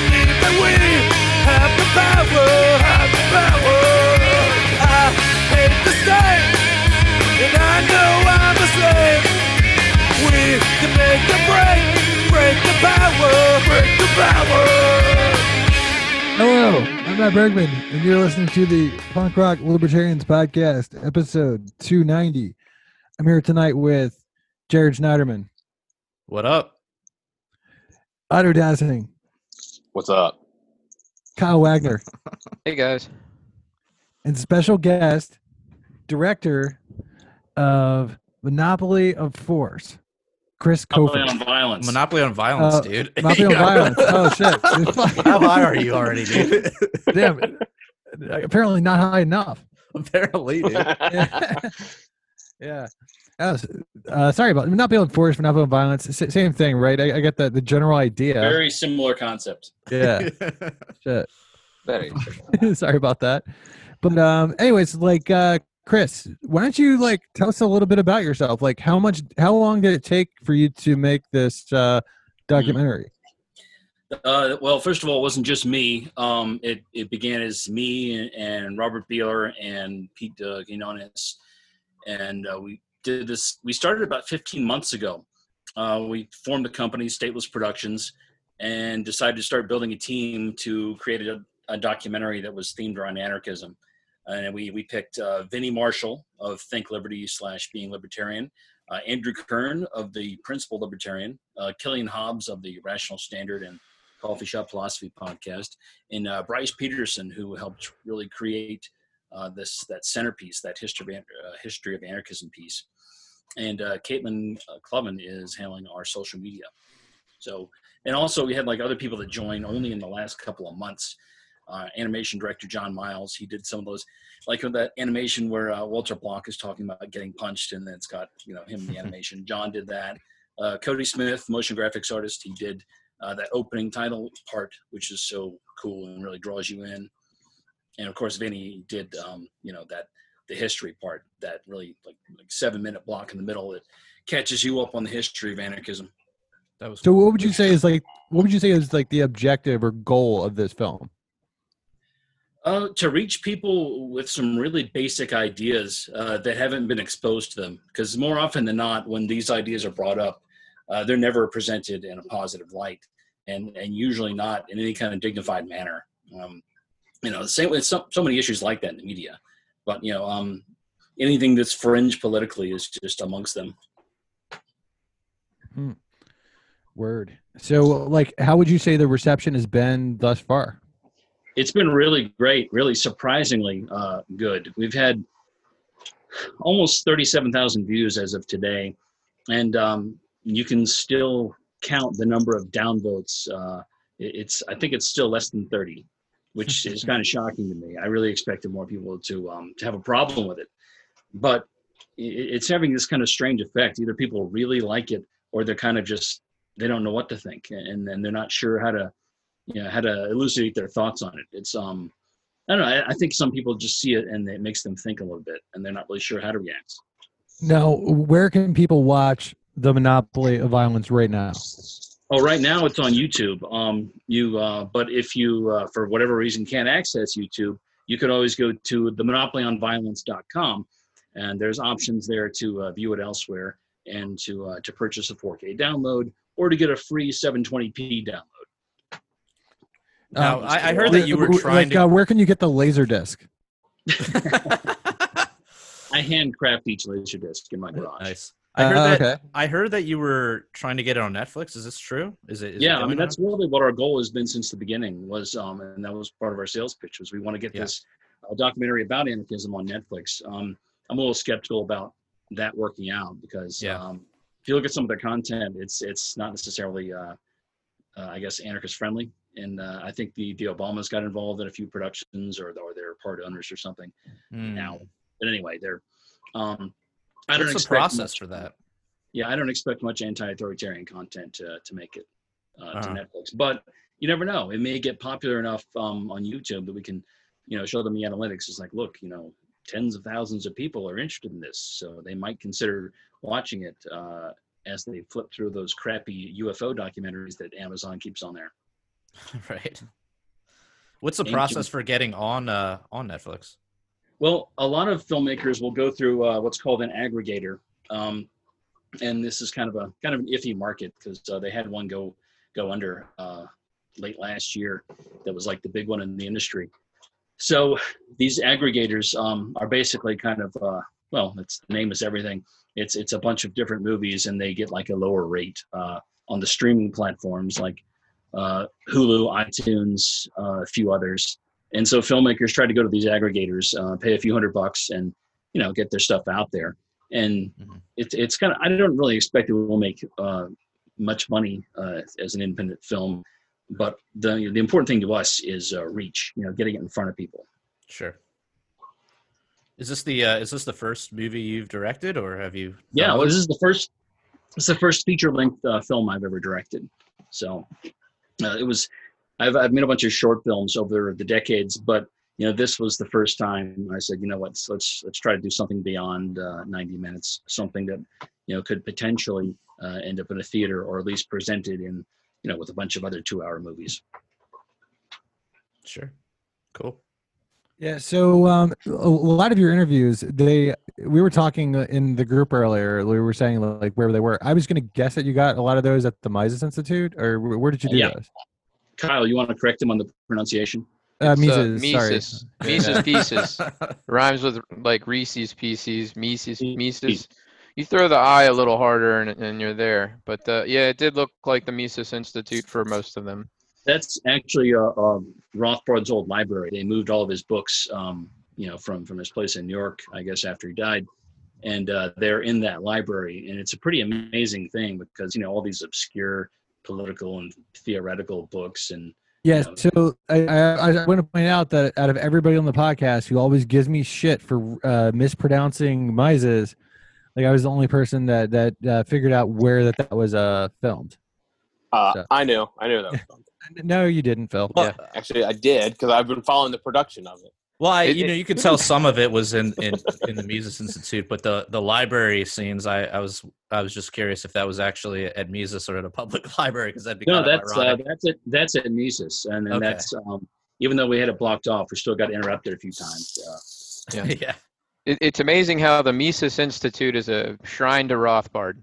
believe that we have the power, have the power. I hate the state, and I know I'm a slave. We can make the break, break the power, break the power. Hello, I'm Matt Bergman, and you're listening to the Punk Rock Libertarians Podcast, episode 290. I'm here tonight with Jared Schneiderman, What up? Otto Dassing, What's up? Kyle Wagner, Hey guys. and special guest, director of Monopoly of Force, Chris Monopoly Kofer. on violence. Monopoly on violence, Uh, dude. Monopoly on Violence. Oh, shit. How high are you already, dude? Damn. Apparently not high enough. Apparently, dude. yeah. Yeah. Uh, sorry about not being force for not being violence. S- same thing, right? I, I get the, the general idea. Very similar concept. yeah. Shit. Very. sorry about that. But um, anyways, like uh, Chris, why don't you like tell us a little bit about yourself? Like, how much, how long did it take for you to make this uh, documentary? Uh, well, first of all, it wasn't just me. Um, it, it began as me and, and Robert Beeler and Pete uh, Quinones. And uh, we did this, we started about 15 months ago. Uh, we formed the company, Stateless Productions, and decided to start building a team to create a, a documentary that was themed around anarchism. And we, we picked uh, Vinnie Marshall of Think Liberty slash Being Libertarian, uh, Andrew Kern of the Principal Libertarian, uh, Killian Hobbs of the Rational Standard and Coffee Shop Philosophy podcast, and uh, Bryce Peterson, who helped really create this that centerpiece, that history of, uh, history of anarchism piece. And uh, Caitlin uh, is handling our social media. So, and also we had like other people that joined only in the last couple of months. Uh, animation director John Miles, he did some of those, like with that animation where uh, Walter Block is talking about getting punched, and then it's got you know him in the animation. John did that. Uh, Cody Smith, motion graphics artist, he did uh, that opening title part, which is so cool and really draws you in. And of course, Vinny did, um, you know, that the history part, that really like, like seven minute block in the middle that catches you up on the history of anarchism. That was So, what would you say is like, what would you say is like the objective or goal of this film? Uh, to reach people with some really basic ideas uh, that haven't been exposed to them, because more often than not, when these ideas are brought up, uh, they're never presented in a positive light, and and usually not in any kind of dignified manner. Um, you know, the same with so, so many issues like that in the media, but you know, um, anything that's fringe politically is just amongst them. Word. So, like, how would you say the reception has been thus far? it's been really great, really surprisingly uh, good. We've had almost 37,000 views as of today, and um, you can still count the number of downvotes. Uh, it's I think it's still less than 30, which is kind of shocking to me. I really expected more people to um, to have a problem with it, but it's having this kind of strange effect. Either people really like it, or they're kind of just they don't know what to think, and then they're not sure how to you know how to elucidate their thoughts on it it's um i don't know I, I think some people just see it and it makes them think a little bit and they're not really sure how to react Now, where can people watch the Monopoly of Violence right now? Oh right now it's on youtube um you uh but if you uh, for whatever reason can't access youtube you could always go to the monopolyonviolence.com and there's options there to uh, view it elsewhere and to uh, to purchase a 4k download or to get a free 720p download Now, Um, I, I heard that you were like, trying uh, where can you get the laser disc? to. i handcraft each laser disc in my garage nice. I heard Uh, that. okay. I heard that you were trying to get it on Netflix. Is this true? Is it? Is it yeah, I mean that's really what our goal has been since the beginning was, um, and that was part of our sales pitch was we want to get Yeah. this uh, documentary about anarchism on Netflix. Um, I'm a little skeptical about that working out because Yeah. um, if you look at some of the content, it's it's not necessarily, uh, uh, I guess, anarchist friendly. And uh, I think the the Obamas got involved in a few productions, or or they're part owners or something Hmm. now. But anyway, they're. Um, I don't What's expect process much- for that? yeah, I don't expect much anti-authoritarian content to, to make it uh, to Uh-huh. Netflix, but you never know. It may get popular enough um, on YouTube that we can, you know, show them the analytics. It's like, look, you know, tens of thousands of people are interested in this, so they might consider watching it uh, as they flip through those crappy UFO documentaries that Amazon keeps on there. right. What's the you. process for getting on uh on Netflix? Well, a lot of filmmakers will go through uh, what's called an aggregator, um, and this is kind of a kind of an iffy market because uh, they had one go go under uh, late last year. That was like the big one in the industry. So these aggregators um, are basically kind of uh, well, it's the name is everything. It's it's a bunch of different movies, and they get like a lower rate uh, on the streaming platforms like uh, Hulu, iTunes, a few others. And so filmmakers try to go to these aggregators, uh, pay a few hundred bucks, and you know get their stuff out there. And Mhm. it's it's kind of I don't really expect it will make uh, much money uh, as an independent film, but the the important thing to us is uh, reach. You know, getting it in front of people. Sure. Is this the uh, is this the first movie you've directed, or have you? Yeah, well, this is the first. Is the first feature length uh, film I've ever directed. So uh, it was. I've I've made a bunch of short films over the decades, but you know this was the first time I said, you know what, let's let's try to do something beyond uh, 90 minutes, something that you know could potentially uh, end up in a theater or at least presented in you know with a bunch of other two-hour movies. Sure. Cool. Yeah, so um, a a lot of your interviews, they we were talking in the group earlier. We were saying like where they were. I was going to guess that you got a lot of those at the Mises Institute, or where did you do Yeah. those? Kyle, you want to correct him on the pronunciation? Uh, It's, uh, Mises, sorry. Mises. Mises pieces. Rhymes with like Reese's Pieces, Mises, Mises. You throw the I a little harder and, and you're there. But uh, yeah, it did look like the Mises Institute for most of them. That's actually uh, um, Rothbard's old library. They moved all of his books, um, you know, from from his place in New York, I guess, after he died, and uh, they're in that library. And it's a pretty amazing thing because you know all these obscure political and theoretical books and Yes. Yeah. So I, I, I want to point out that out of everybody on the podcast who always gives me shit for uh, mispronouncing Mises, like I was the only person that that uh, figured out where that that was uh, filmed. Uh, So- I knew. I knew that was filmed. No, you didn't, Phil. Well, Actually, I did because I've been following the production of it. Well, I, It- you know, you could tell some of it was in, in, in the Mises Institute, but the, the library scenes, I, I was I was just curious if that was actually at Mises or at a public library, because that'd be no, kind of that's uh, that's it. That's at Mises, and then Okay. that's um, even though we had it blocked off, we still got interrupted a few times. Uh, yeah. yeah. It, it's amazing how the Mises Institute is a shrine to Rothbard.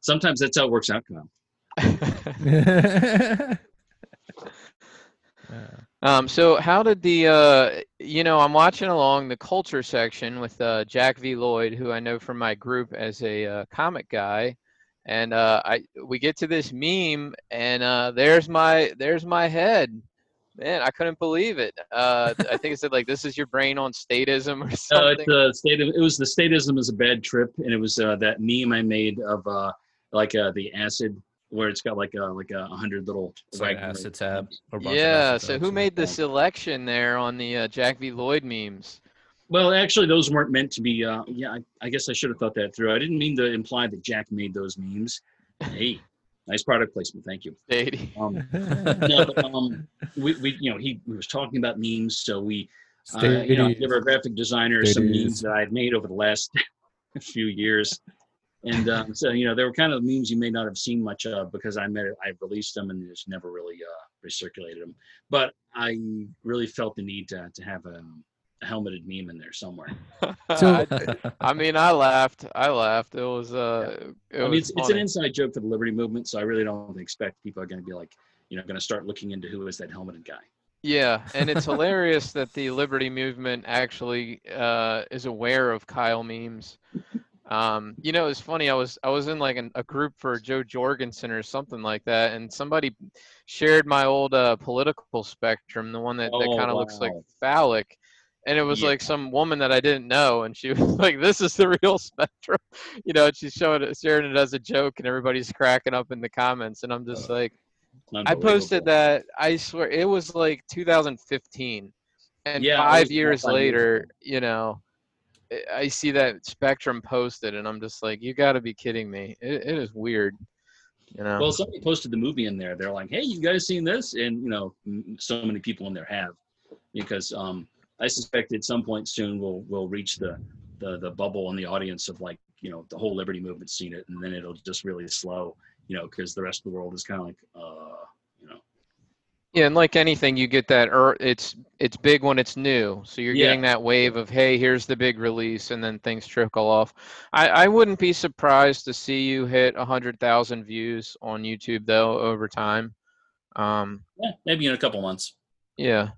sometimes that's how it works out. Kyle. Um, so how did the uh, you know I'm watching along the culture section with uh, Jack V Lloyd, who I know from my group as a uh, comic guy, and uh, I we get to this meme, and uh, there's my there's my head. Man, I couldn't believe it. Uh, I think it said like this is your brain on statism or something. it's the state of, it was the statism is a bad trip, and it was uh, that meme I made of uh, like uh, the acid where it's got like a like a hundred little It's like wagon acid tab. Or yeah. So who made the selection there on the uh, Jack V Lloyd memes? Well, actually, those weren't meant to be. Uh, yeah, I, I guess I should have thought that through. I didn't mean to imply that Jack made those memes. Hey, nice product placement. Thank you. Stady. Um, no, but, um, we, we, you know, he, he was talking about memes, so we, uh, you know, give our graphic designer some memes that I had made over the last few years, and um, so you know, there were kind of memes you may not have seen much of because I made it, I released them and just never really uh, recirculated them. But I really felt the need to to have a, a helmeted meme in there somewhere. So- I, I mean, I laughed. I laughed. It was uh, it I mean, it's, it's an inside joke for the Liberty Movement, so I really don't expect people are going to be like, you know, going to start looking into who is that helmeted guy. Yeah, and it's hilarious that the Liberty Movement actually uh, is aware of Kyle memes. Um, you know, it's funny. I was I was in like an, a group for Jo Jorgensen or something like that, and somebody shared my old uh, political spectrum, the one that, that Oh, kind of looks like phallic. And it was Yeah. like some woman that I didn't know, and she was like, "This is the real spectrum," you know. And she's showing it, sharing it as a joke, and everybody's cracking up in the comments, and I'm just like, I posted that. I swear it was like 2015, and Yeah, five years five years later, you know, I- see that Spectrum posted, and I'm just like, you got to be kidding me! It, it is weird, you know. Well, somebody posted the movie in there. They're like, "Hey, you guys seen this?" And you know, so many people in there have, because um, I suspect at some point soon we'll we'll reach the the the bubble in the audience of like you know the whole Liberty Movement's seen it, and then it'll just really slow, you know, because the rest of the world is kind of like, uh, Yeah, and like anything, you get that. Er, it's it's big when it's new, so you're Yeah. getting that wave of hey, here's the big release, and then things trickle off. I I wouldn't be surprised to see you hit a hundred thousand views on YouTube though over time. Um, Yeah, maybe in a couple months. yeah.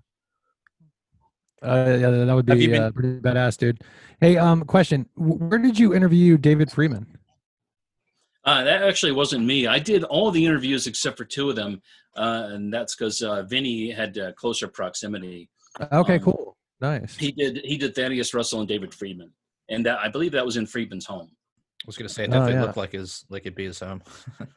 Uh, yeah, that would be been- uh, pretty badass, dude. Hey, um, question: Where did you interview David Friedman? Uh, that actually wasn't me. I did all the interviews except for two of them, uh, and that's because uh, Vinny had uh, closer proximity. Okay, Um, cool, nice. He did he did Thaddeus Russell and David Friedman, and that, I believe that was in Friedman's home. I was gonna say it Oh, definitely yeah. looked like his like it'd be his home.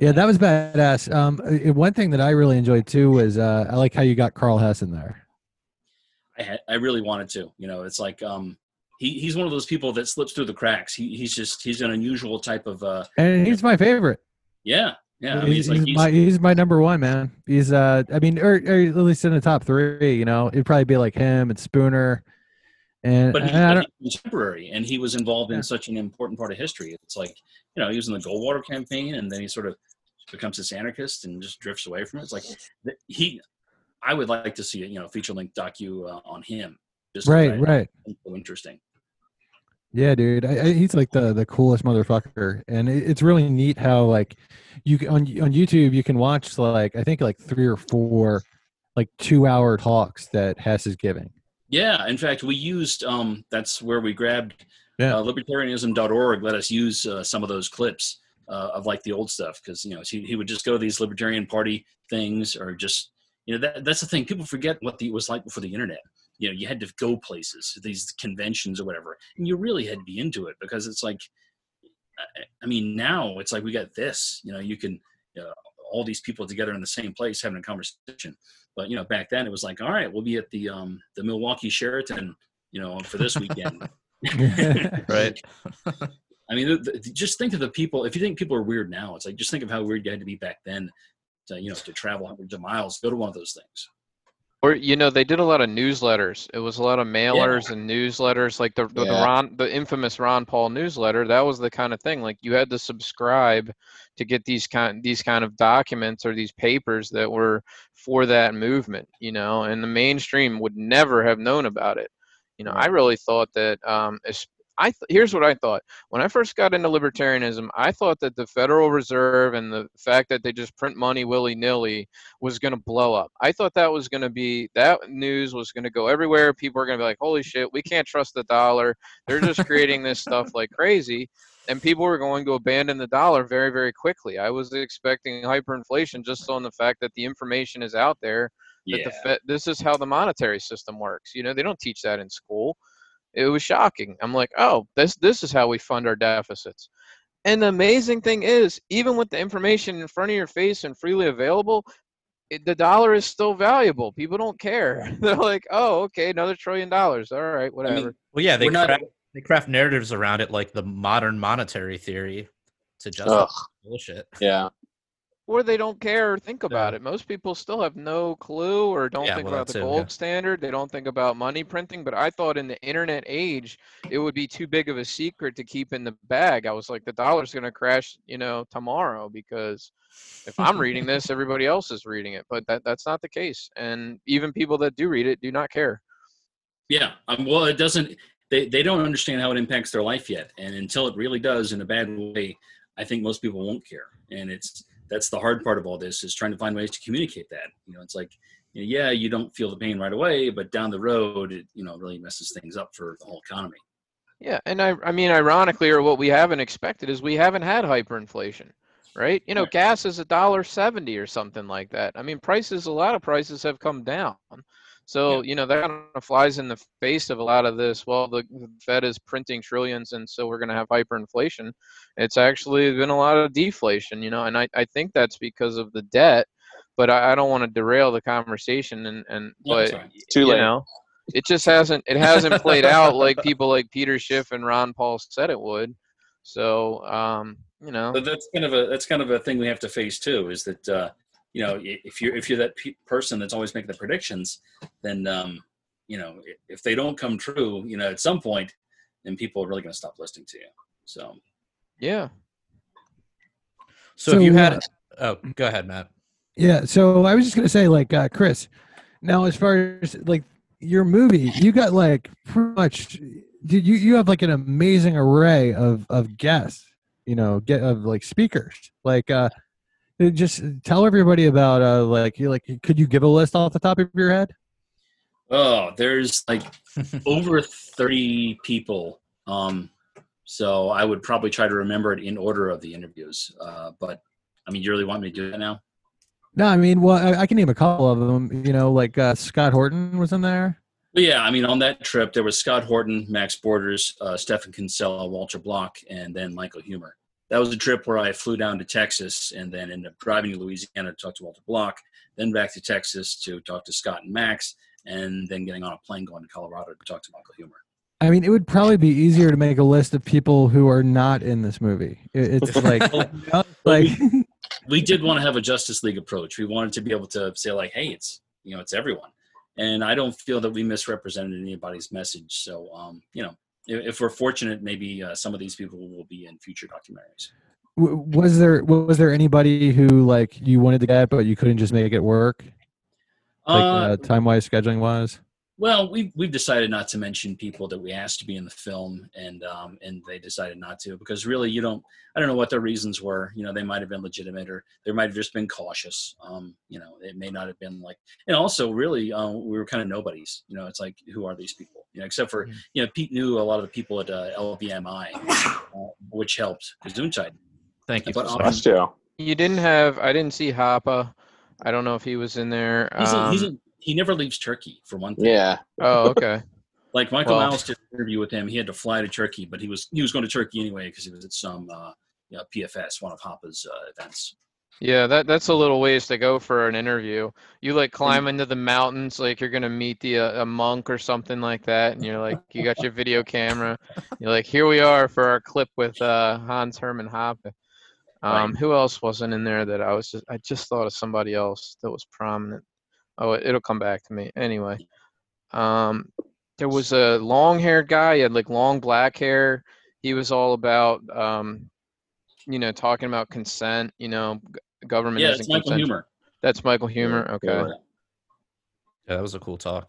Yeah, that was badass. Um, uh, one thing that I really enjoyed too was uh, I like how you got Karl Hess in there. I had, I really wanted to. You know, it's like um, he he's one of those people that slips through the cracks. He he's just he's an unusual type of uh, and he's my favorite. yeah yeah. I mean, he's, he's like he's he's, my he's my number one man. He's uh, I mean, or, or at least in the top three. You know, it'd probably be like him and Spooner, and, but, he, and but don't, he was contemporary, and he was involved Yeah. in such an important part of history. It's like you know he was in the Goldwater campaign, and then he sort of becomes this anarchist and just drifts away from it. It's like he. I would like to see a you know feature length docu uh, on him. Just right, right. so interesting. Yeah, dude, I, I, he's like the the coolest motherfucker, and it, it's really neat how like you on on YouTube you can watch like I think like three or four like two hour talks that Hess is giving. Yeah, in fact, we used um, that's where we grabbed Yeah. uh, libertarianism.org. Let us use uh, some of those clips uh, of like the old stuff because you know he, he would just go to these libertarian party things or just you know that that's the thing people forget what the, it was like before the internet. You know, you had to go places, these conventions or whatever, and you really had to be into it because it's like, I- I mean, now it's like we got this. You know, you can uh, all these people together in the same place having a conversation. But you know, back then it was like, all right, we'll be at the um, the Milwaukee Sheraton, you know, for this weekend. right. I mean, th- th- just think of the people. If you think people are weird now, it's like just think of how weird you had to be back then, to you know, to travel hundreds of miles, go to one of those things. Or you know, they did a lot of newsletters. It was a lot of mailers and newsletters, like the the, the Ron, the infamous Ron Paul newsletter. That was the kind of thing. Like you had to subscribe to get these kind these kind of documents or these papers that were for that movement. You know, and the mainstream would never have known about it. You know, I really thought that. Um, I th- here's what I thought when I first got into libertarianism. I thought that the Federal Reserve and the fact that they just print money willy nilly was going to blow up. I thought that was going to be that news was going to go everywhere. People are going to be like, "Holy shit, we can't trust the dollar. They're just creating this stuff like crazy." And people were going to abandon the dollar very, very quickly. I was expecting hyperinflation just on the fact that the information is out there that Yeah, the Fed, this is how the monetary system works. You know, they don't teach that in school. It was shocking. I'm like, oh, this this is how we fund our deficits. And the amazing thing is, even with the information in front of your face and freely available, it, the dollar is still valuable. People don't care. They're like, oh, okay, another trillion dollars. All right, I whatever. mean, Well, yeah, they We're not- craft, they craft narratives around it like the modern monetary theory to justify bullshit. yeah. Or they don't care or think about it. Most people still have no clue or don't Yeah, think well, about the gold yeah. standard. They don't think about money printing. But I thought in the internet age, it would be too big of a secret to keep in the bag. I was like, the dollar's going to crash, you know, tomorrow because if I'm reading this, everybody else is reading it. But that that's not the case. And even people that do read it do not care. yeah. Um, well, it doesn't. They they don't understand how it impacts their life yet, and until it really does in a bad way, I think most people won't care. And it's that's the hard part of all this is trying to find ways to communicate that. You know, it's like, you know, yeah, you don't feel the pain right away, but down the road, it you know really messes things up for the whole economy. Yeah, and I I mean ironically or what we haven't expected is we haven't had hyperinflation. Right? You know, Right. gas is a dollar 70 or something like that. I mean, prices a lot of prices have come down. So, you know, that kind of flies in the face of a lot of this. Well, the the Fed is printing trillions and so we're going to have hyperinflation. It's actually been a lot of deflation, you know, and I, I think that's because of the debt, but I, I don't want to derail the conversation and and No, but it's all right. Too you late. know it just hasn't it hasn't played out like people like peter schiff and ron paul said it would so um you know But that's kind of a that's kind of a thing we have to face too. Is that uh, you know if you're if you're that pe- person that's always making the predictions, then um, you know if they don't come true, you know at some point, then people are really going to stop listening to you. So yeah So, if you So, had, uh, oh, go ahead, Matt. Yeah, so I was just gonna say, like, uh, Chris. Now, as far as like your movie, you got like pretty much. Did you you have like an amazing array of of guests? You know, get of like speakers. Like, uh, just tell everybody about uh, like you like. Could you give a list off the top of your head? Oh, there's like over 30 people. Um, so I would probably try to remember it in order of the interviews. Uh, but I mean, you really want me to do that now? No, I mean, well, I, I can name a couple of them. You know, like uh, Scott Horton was in there. But yeah, I mean, on that trip, there was Scott Horton, Max Borders, uh, Stephan Kinsella, Walter Block, and then Michael Huemer. That was a trip where I flew down to Texas and then ended up driving to Louisiana to talk to Walter Block, then back to Texas to talk to Scott and Max, and then getting on a plane going to Colorado to talk to Michael Huemer. I mean, it would probably be easier to make a list of people who are not in this movie. It's like, you know, like we did want to have a Justice League approach. We wanted to be able to say like, "Hey, it's you know, it's everyone," and I don't feel that we misrepresented anybody's message. So, um, you know, if, we're fortunate, maybe uh, some of these people will be in future documentaries. was there was there anybody who like you wanted to get but you couldn't just make it work, like Uh, uh, time wise, scheduling wise? Well, we've we've decided not to mention people that we asked to be in the film, and um, and they decided not to because really you don't. I don't know what their reasons were. You know, they might have been legitimate, or they might have just been cautious. Um, you know, it may not have been like. And also, really, uh, we were kind of nobodies. You know, it's like who are these people? You know, except for Mhm. you know, Pete knew a lot of the people at uh, LvMI, uh, which helped Gesundheit. Thank you. But, um, saying You didn't have. I didn't see Hoppe. I don't know if he was in there. He's a, he's Um, a, he never leaves Turkey for one thing. Yeah. oh, okay. Like Michael Well- Malice did an interview with him. He had to fly to Turkey, but he was he was going to Turkey anyway because he was at some uh, you know, PFS, one of Hoppe's uh, events. Yeah, that that's a little ways to go for an interview. You like climb into the mountains, like you're gonna meet the uh, a monk or something like that, and you're like, you got your video camera. You're like, here we are for our clip with uh, Hans Hermann Hoppe. Um, Who else wasn't in there that I was just I just thought of somebody else that was prominent. Oh, it- it'll come back to me anyway. Um, there was a long-haired guy. He had like long black hair. He was all about um, you know, talking about consent. You know, government Yeah, isn't Michael consent- Huemer. That's Michael Huemer. Okay. Yeah. Yeah, that was a cool talk.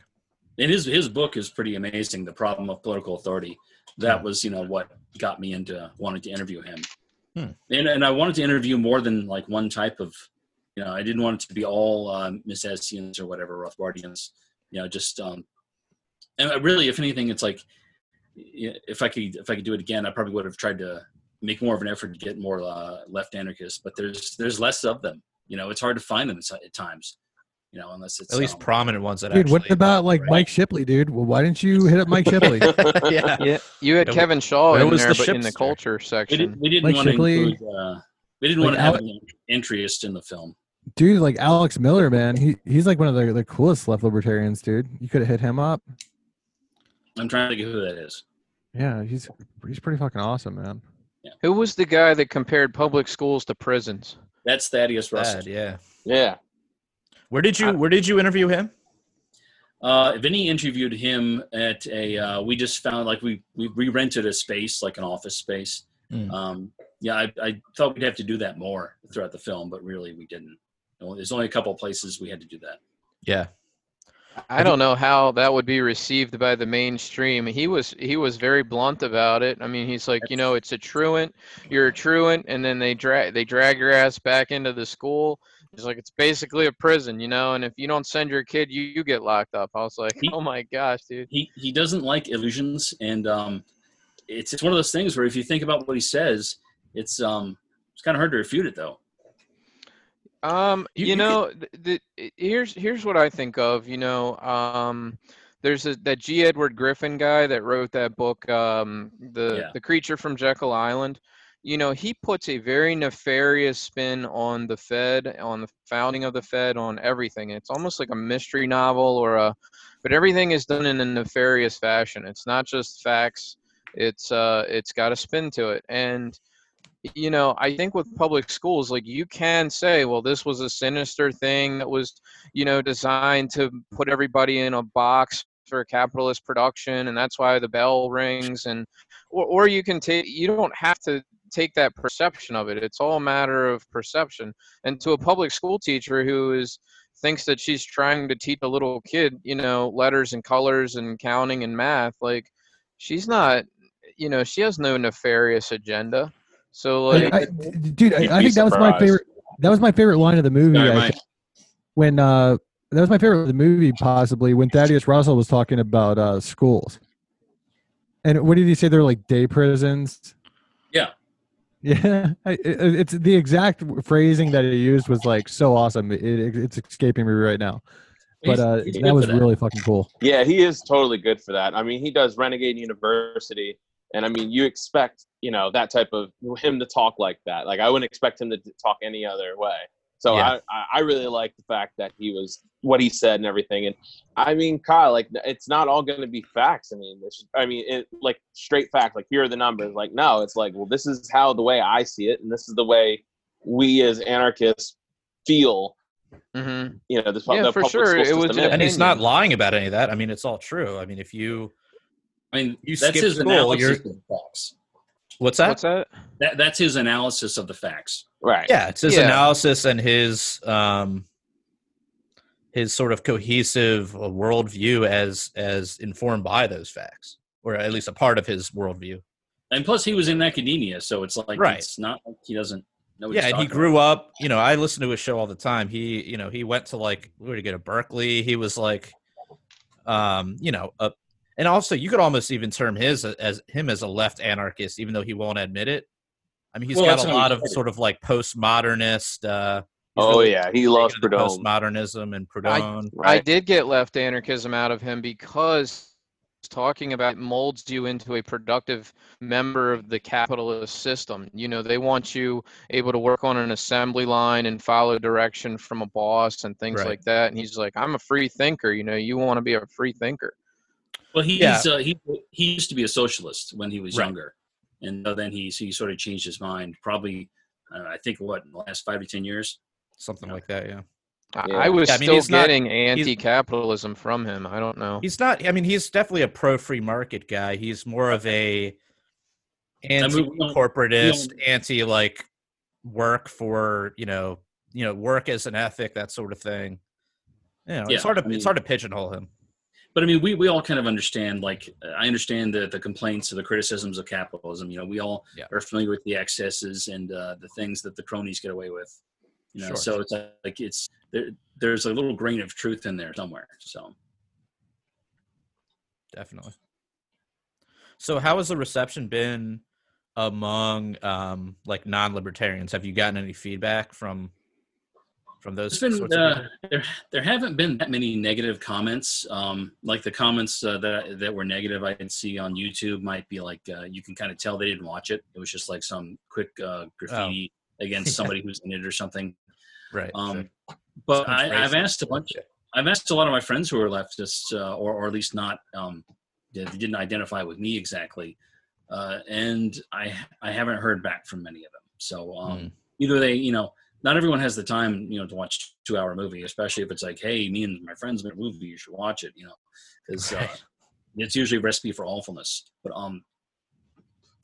And his his book is pretty amazing. The problem of political authority. That was you know what got me into wanting to interview him. Hmm. And and I wanted to interview more than like one type of. You know, I didn't want it to be all um, Misesians or whatever Rothbardians. You know, just um, and I really, if anything, it's like if I could if I could do it again, I probably would have tried to make more of an effort to get more uh, left anarchists. But there's there's less of them. You know, it's hard to find them at at times. You know, unless it's At least um, prominent ones that Dude, actually. what about like right? Mike Shipley, dude? Well, why didn't you hit up Mike Shipley? yeah. Yeah, you had Yeah, Kevin Shaw where in was there, the but in the shipster? culture We, section. did, we didn't Like want to include. Uh, we didn't Like want to have Ale- an entryist in the film. Dude, like Alex Miller, man, he he's like one of the, the coolest left libertarians, dude. You could have hit him up. I'm trying to get who that is. Yeah, he's he's pretty fucking awesome, man. yeah. Who was the guy that compared public schools to prisons? That's Thaddeus Russell. Bad, yeah. Yeah. Where did you Where did you interview him? Uh, Vinny interviewed him at a. Uh, we just found like we we re-rented a space, like an office space. Mm. Um, yeah, I, I thought we'd have to do that more throughout the film, but really we didn't. You know, There's only a couple of places we had to do that. Yeah. I don't know how that would be received by the mainstream. He was he was very blunt about it. I mean, he's like, you know, it's a truant. You're a truant, and then they drag they drag your ass back into the school. He's like, it's basically a prison, you know. And if you don't send your kid, you, you get locked up. I was like, He- oh my gosh, dude. He he doesn't like illusions, and um, it's it's one of those things where if you think about what he says, it's um it's kind of hard to refute it though. Um, You- you, you could- know, the, th- here's here's what I think of. You know, um, there's a, that G. Edward Griffin guy that wrote that book, um, the Yeah. the creature from Jekyll Island. You know, he puts a very nefarious spin on the Fed, on the founding of the Fed, on everything. It's almost like a mystery novel or a, but everything is done in a nefarious fashion. It's not just facts. It's uh, it's got a spin to it, and you know, I think with public schools, like you can say, well, this was a sinister thing that was, you know, designed to put everybody in a box for capitalist production, and that's why the bell rings. And or, or you can take, you don't have to take that perception of it. It's all a matter of perception. And to a public school teacher who is thinks that she's trying to teach a little kid, you know, letters and colors and counting and math, like she's not, you know, she has no nefarious agenda. So like, I, dude, I, I be think that was my favorite. That was my favorite line of the movie. Sorry, I think, when uh, that was my favorite of the movie, possibly when Thaddeus Russell was talking about uh, schools. And what did he say? They're like day prisons. Yeah. Yeah, it, it's the exact phrasing that he used was like so awesome. It, it, it's escaping me right now, but uh, he's good that was really fucking cool. Yeah, he is totally good for that. I mean, he does Renegade University, and I mean, you expect you know that type of him to talk like that. Like I wouldn't expect him to talk any other way. So Yeah. I, I I really like the fact that he was what he said and everything. And I mean, Kyle, like it's not all going to be facts. I mean, it's, I mean, it, like straight fact. Like here are the numbers. Like no, it's like well, this is how the way I see it, and this is the way we as anarchists feel. mhm. You know, this Yeah, the for public sure, it was is. an and he's not lying about any of that. I mean, it's all true. I mean, if you I mean, You that's skip his school, analysis you're- of facts. What's that? what's that? That, that's his analysis of the facts. right. Yeah, it's his Yeah. analysis and his um his sort of cohesive uh, worldview as as informed by those facts, or at least a part of his worldview. And plus, he was in academia, so it's like Right. it's not like he doesn't know. What yeah, and he talking grew up. You know, I listen to his show all the time. He, you know, he went to like where did he go to Berkeley? He was like, um, you know, a, and also you could almost even term his as him as a left anarchist, even though he won't admit it. I mean, he's Well, got a lot of sort of like postmodernist. Uh, Oh really yeah, he loves taken into postmodernism and Proudhon. I Right. did get left anarchism out of him because he's talking about it molds you into a productive member of the capitalist system. You know, they want you able to work on an assembly line and follow direction from a boss and things Right. like that. And he's like, I'm a free thinker. You know, you want to be a free thinker. Well, he's Yeah. uh, he he used to be a socialist when he was Right. younger, and then he he sort of changed his mind. Probably, uh, I think what in the last five to ten years. something like that. Yeah, I- Yeah. I was Yeah, I mean, still he's not- getting anti-capitalism from him. I don't know. he's not. I mean, he's definitely a pro free market guy. He's more of a anti-corporatist, anti like work for you know you know work as an ethic that sort of thing. You know, Yeah, it's hard to I mean- it's hard to pigeonhole him. But I mean, we, we all kind of understand. Like, I understand the the complaints or the criticisms of capitalism. You know, we all Yeah. are familiar with the excesses and uh, the things that the cronies get away with. You know, Sure. so it's like it's there, there's a little grain of truth in there somewhere. So Definitely. So, how has the reception been among um like non libertarians? Have you gotten any feedback from from those been uh, there. There haven't been that many negative comments. Um, like the comments uh, that that were negative, I can see on YouTube might be like uh, you can kind of tell they didn't watch it. It was just like some quick uh, graffiti against somebody who's in it or something. Right. Um, but I, I've asked a bunch. I've asked a lot of my friends who are leftists, uh, or or at least not. Um, they didn't identify with me exactly, uh, and I I haven't heard back from many of them. So um, Hmm. either they, you know, not everyone has the time, you know, to watch two hour movie, especially if it's like, hey, me and my friends made a movie, you should watch it, you know, because uh, it's usually a recipe for awfulness. But um,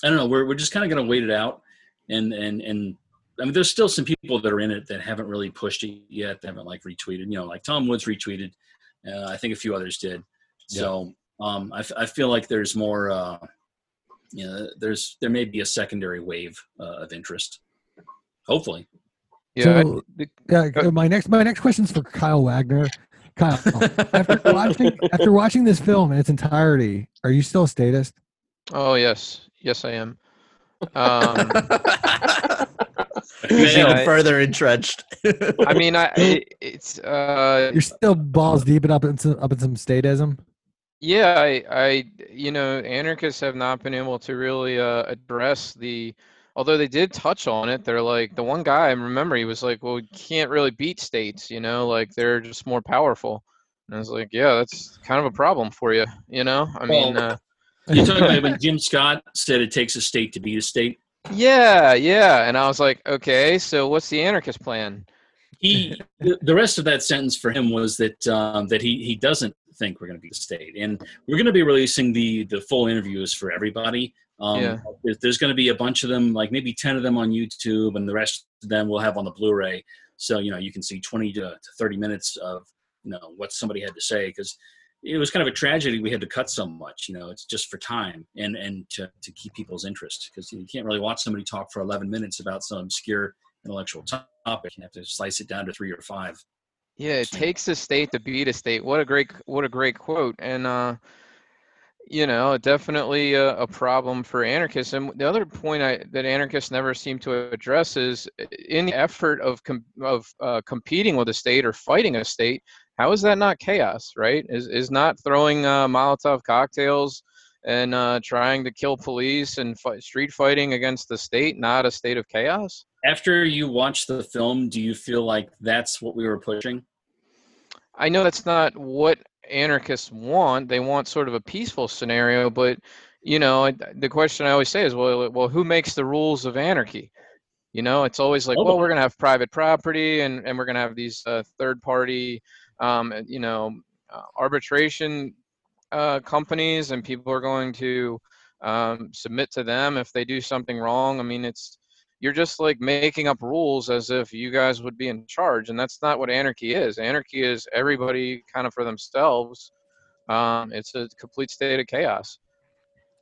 I don't know. We're we're just kind of gonna wait it out, and and and I mean, there's still some people that are in it that haven't really pushed it yet. They haven't like retweeted, you know, like Tom Woods retweeted. Uh, I think a few others did. So um, I, f- I feel like there's more. Uh, you know, there's there may be a secondary wave uh, of interest. Hopefully, Yeah, I- So- the- Yeah, uh, my next my next question's for Kyle Wagner. Kyle, after watching after watching this film in its entirety, are you still a statist? oh yes, yes I am. Um, Even Yeah. further entrenched. I mean, I it, it's uh, You're still balls deep and up in some, up in some statism. yeah, I I you know, anarchists have not been able to really uh, address the. Although they did touch on it, they're like the one guy I remember. He was like, "Well, we can't really beat states, you know, like they're just more powerful." And I was like, "Yeah, that's kind of a problem for you, you know." I mean, uh, you're talking about when Jim Scott said it takes a state to beat a state. yeah, yeah. And I was like, "Okay, so what's the anarchist plan?" He the rest of that sentence for him was that um, that he he doesn't think we're going to beat the state, and we're going to be releasing the the full interviews for everybody Um, Yeah. there- There's going to be a bunch of them, like maybe 10 of them on YouTube, and the rest of them we'll have on the Blu-ray. So you know you can see 20 to, to 30 minutes of you know what somebody had to say because it was kind of a tragedy we had to cut so much. You know, it's just for time and and to, to keep people's interest because you can't really watch somebody talk for 11 minutes about some obscure intellectual topic. You have to slice it down to three or five. Yeah, it takes a state to beat a state. What a great, what a great quote. And uh, you know, definitely a, a problem for anarchists. And the other point I, that anarchists never seem to address is uh, in the effort of com- of uh, competing with a state or fighting a state. How is that not chaos? Right? Is is not throwing uh, Molotov cocktails and uh, trying to kill police and fight, street fighting against the state not a state of chaos? After you watch the film, do you feel like that's what we were pushing? I know that's not what anarchists want. They want sort of a peaceful scenario, but you know, the question I always say is, well, well, who makes the rules of anarchy? You know, it's always like, well, we're going to have private property, and and we're going to have these uh, third-party, um, you know, uh, arbitration uh, companies, and people are going to um, submit to them if they do something wrong. I mean, it's you're just like making up rules as if you guys would be in charge and that's not what anarchy is anarchy is everybody kind of for themselves um, it's a complete state of chaos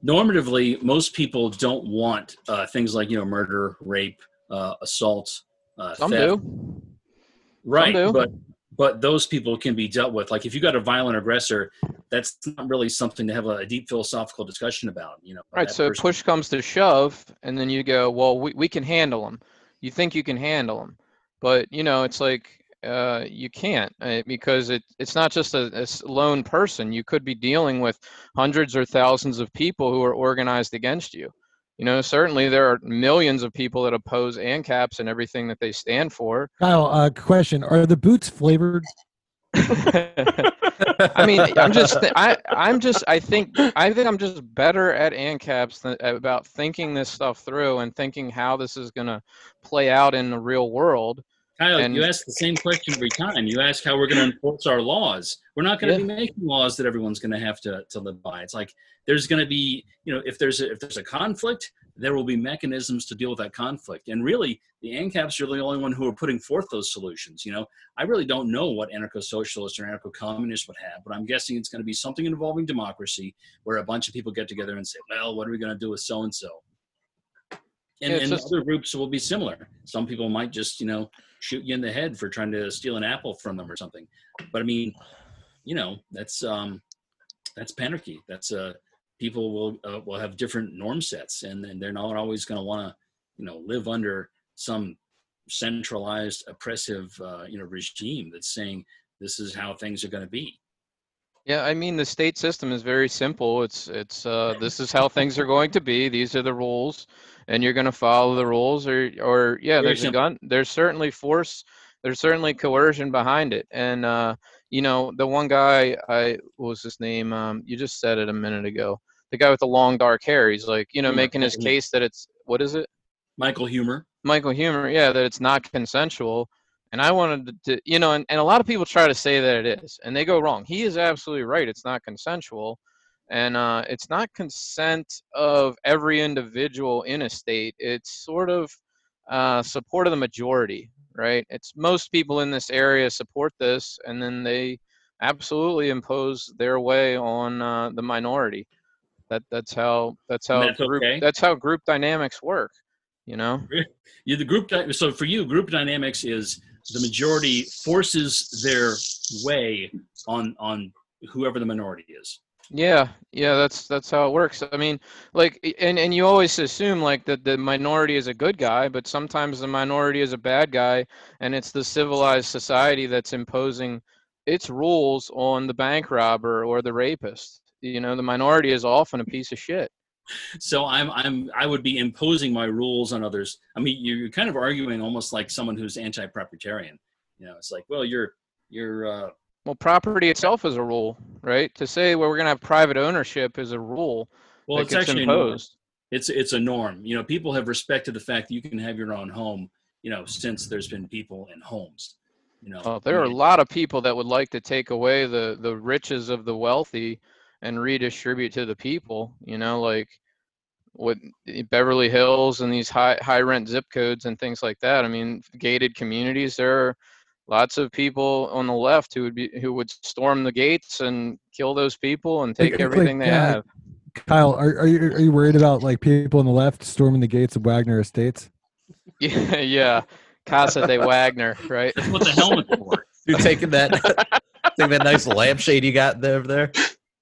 normatively most people don't want uh, things like you know murder rape uh, assault uh, some theft. do right Some do. but but those people can be dealt with. Like if you got a violent aggressor that's not really something to have a, deep philosophical discussion about you know right so person- push comes to shove and then you go well we, we can handle them you think you can handle them but you know it's like uh, you can't uh, because it, it's not just a lone person. You could be dealing with hundreds or thousands of people who are organized against you you know certainly there are millions of people that oppose ancaps and everything that they stand for Kyle, uh, question: Are the boots flavored? I mean, I'm just, I, I'm just, I think, I think I'm just better at ANCAPs than, about thinking this stuff through and thinking how this is going to play out in the real world. Kyle, and- you ask the same question every time. You ask how we're going to enforce our laws. We're not going to Yeah. be making laws that everyone's going to have to, to live by. It's like there's going to be, you know, if there's a, if there's a conflict, there will be mechanisms to deal with that conflict. And really, the ANCAPs are the only one who are putting forth those solutions. You know, I really don't know what anarcho-socialists or anarcho-communists would have, but I'm guessing it's going to be something involving democracy, where a bunch of people get together and say, "Well, what are we going to do with so and so?" And, Yeah, and just- other groups will be similar. Some people might just, you know, shoot you in the head for trying to steal an apple from them or something. But I mean, you know, that's um, that's panarchy. That's uh, people will uh, will have different norm sets, and, and they're not always going to want to, you know, live under some centralized oppressive, uh, you know, regime that's saying this is how things are going to be. Yeah, I mean, the state system is very simple. It's, it's, uh, this is how things are going to be. These are the rules, and you're going to follow the rules, or, or yeah, Very there's simple. a gun. There's certainly force. There's certainly coercion behind it, and uh, you know, the one guy, I what was his name? Um, you just said it a minute ago. The guy with the long dark hair. He's like, you know, Huemer, making his case that it's what is it? Michael Huemer. Michael Huemer, yeah, that it's not consensual. And I wanted to, you know, and, and a lot of people try to say that it is, and they go wrong. He is absolutely right. It's not consensual. And uh, it's not consent of every individual in a state. It's sort of uh, support of the majority, right? It's most people in this area support this, and then they absolutely impose their way on uh, the minority. That that's how that's how that's group okay? that's how group dynamics work. You know. You the group. dy- So for you, group dynamics is the majority forces their way on on whoever the minority is. Yeah, yeah, that's that's how it works. I mean, like, and and you always assume like that the minority is a good guy, but sometimes the minority is a bad guy, and it's the civilized society that's imposing its rules on the bank robber or the rapist. You know, the minority is often a piece of shit. So I'm I'm I would be imposing my rules on others. I mean, you're kind of arguing almost like someone who's anti-proprietarian. You know, it's like, well, you're you're uh, Well, property itself is a rule, right? To say well we're gonna have private ownership is a rule well, it's actually imposed. it's it's a norm. You know, people have respected the fact that you can have your own home. You know, since there's been people in homes. You know, Oh, there are a lot of people that would like to take away the the riches of the wealthy and redistribute to the people. You know, like with Beverly Hills and these high high rent zip codes and things like that. I mean, gated communities. There are lots of people on the left who would be who would storm the gates and kill those people and take Like- everything like, they yeah, have. Kyle, are, are you are you worried about like people on the left storming the gates of Wagner Estates? Yeah, yeah. Casa de Wagner, right? That's what the helmet's for. You're taking that, taking that nice lampshade you got there over there.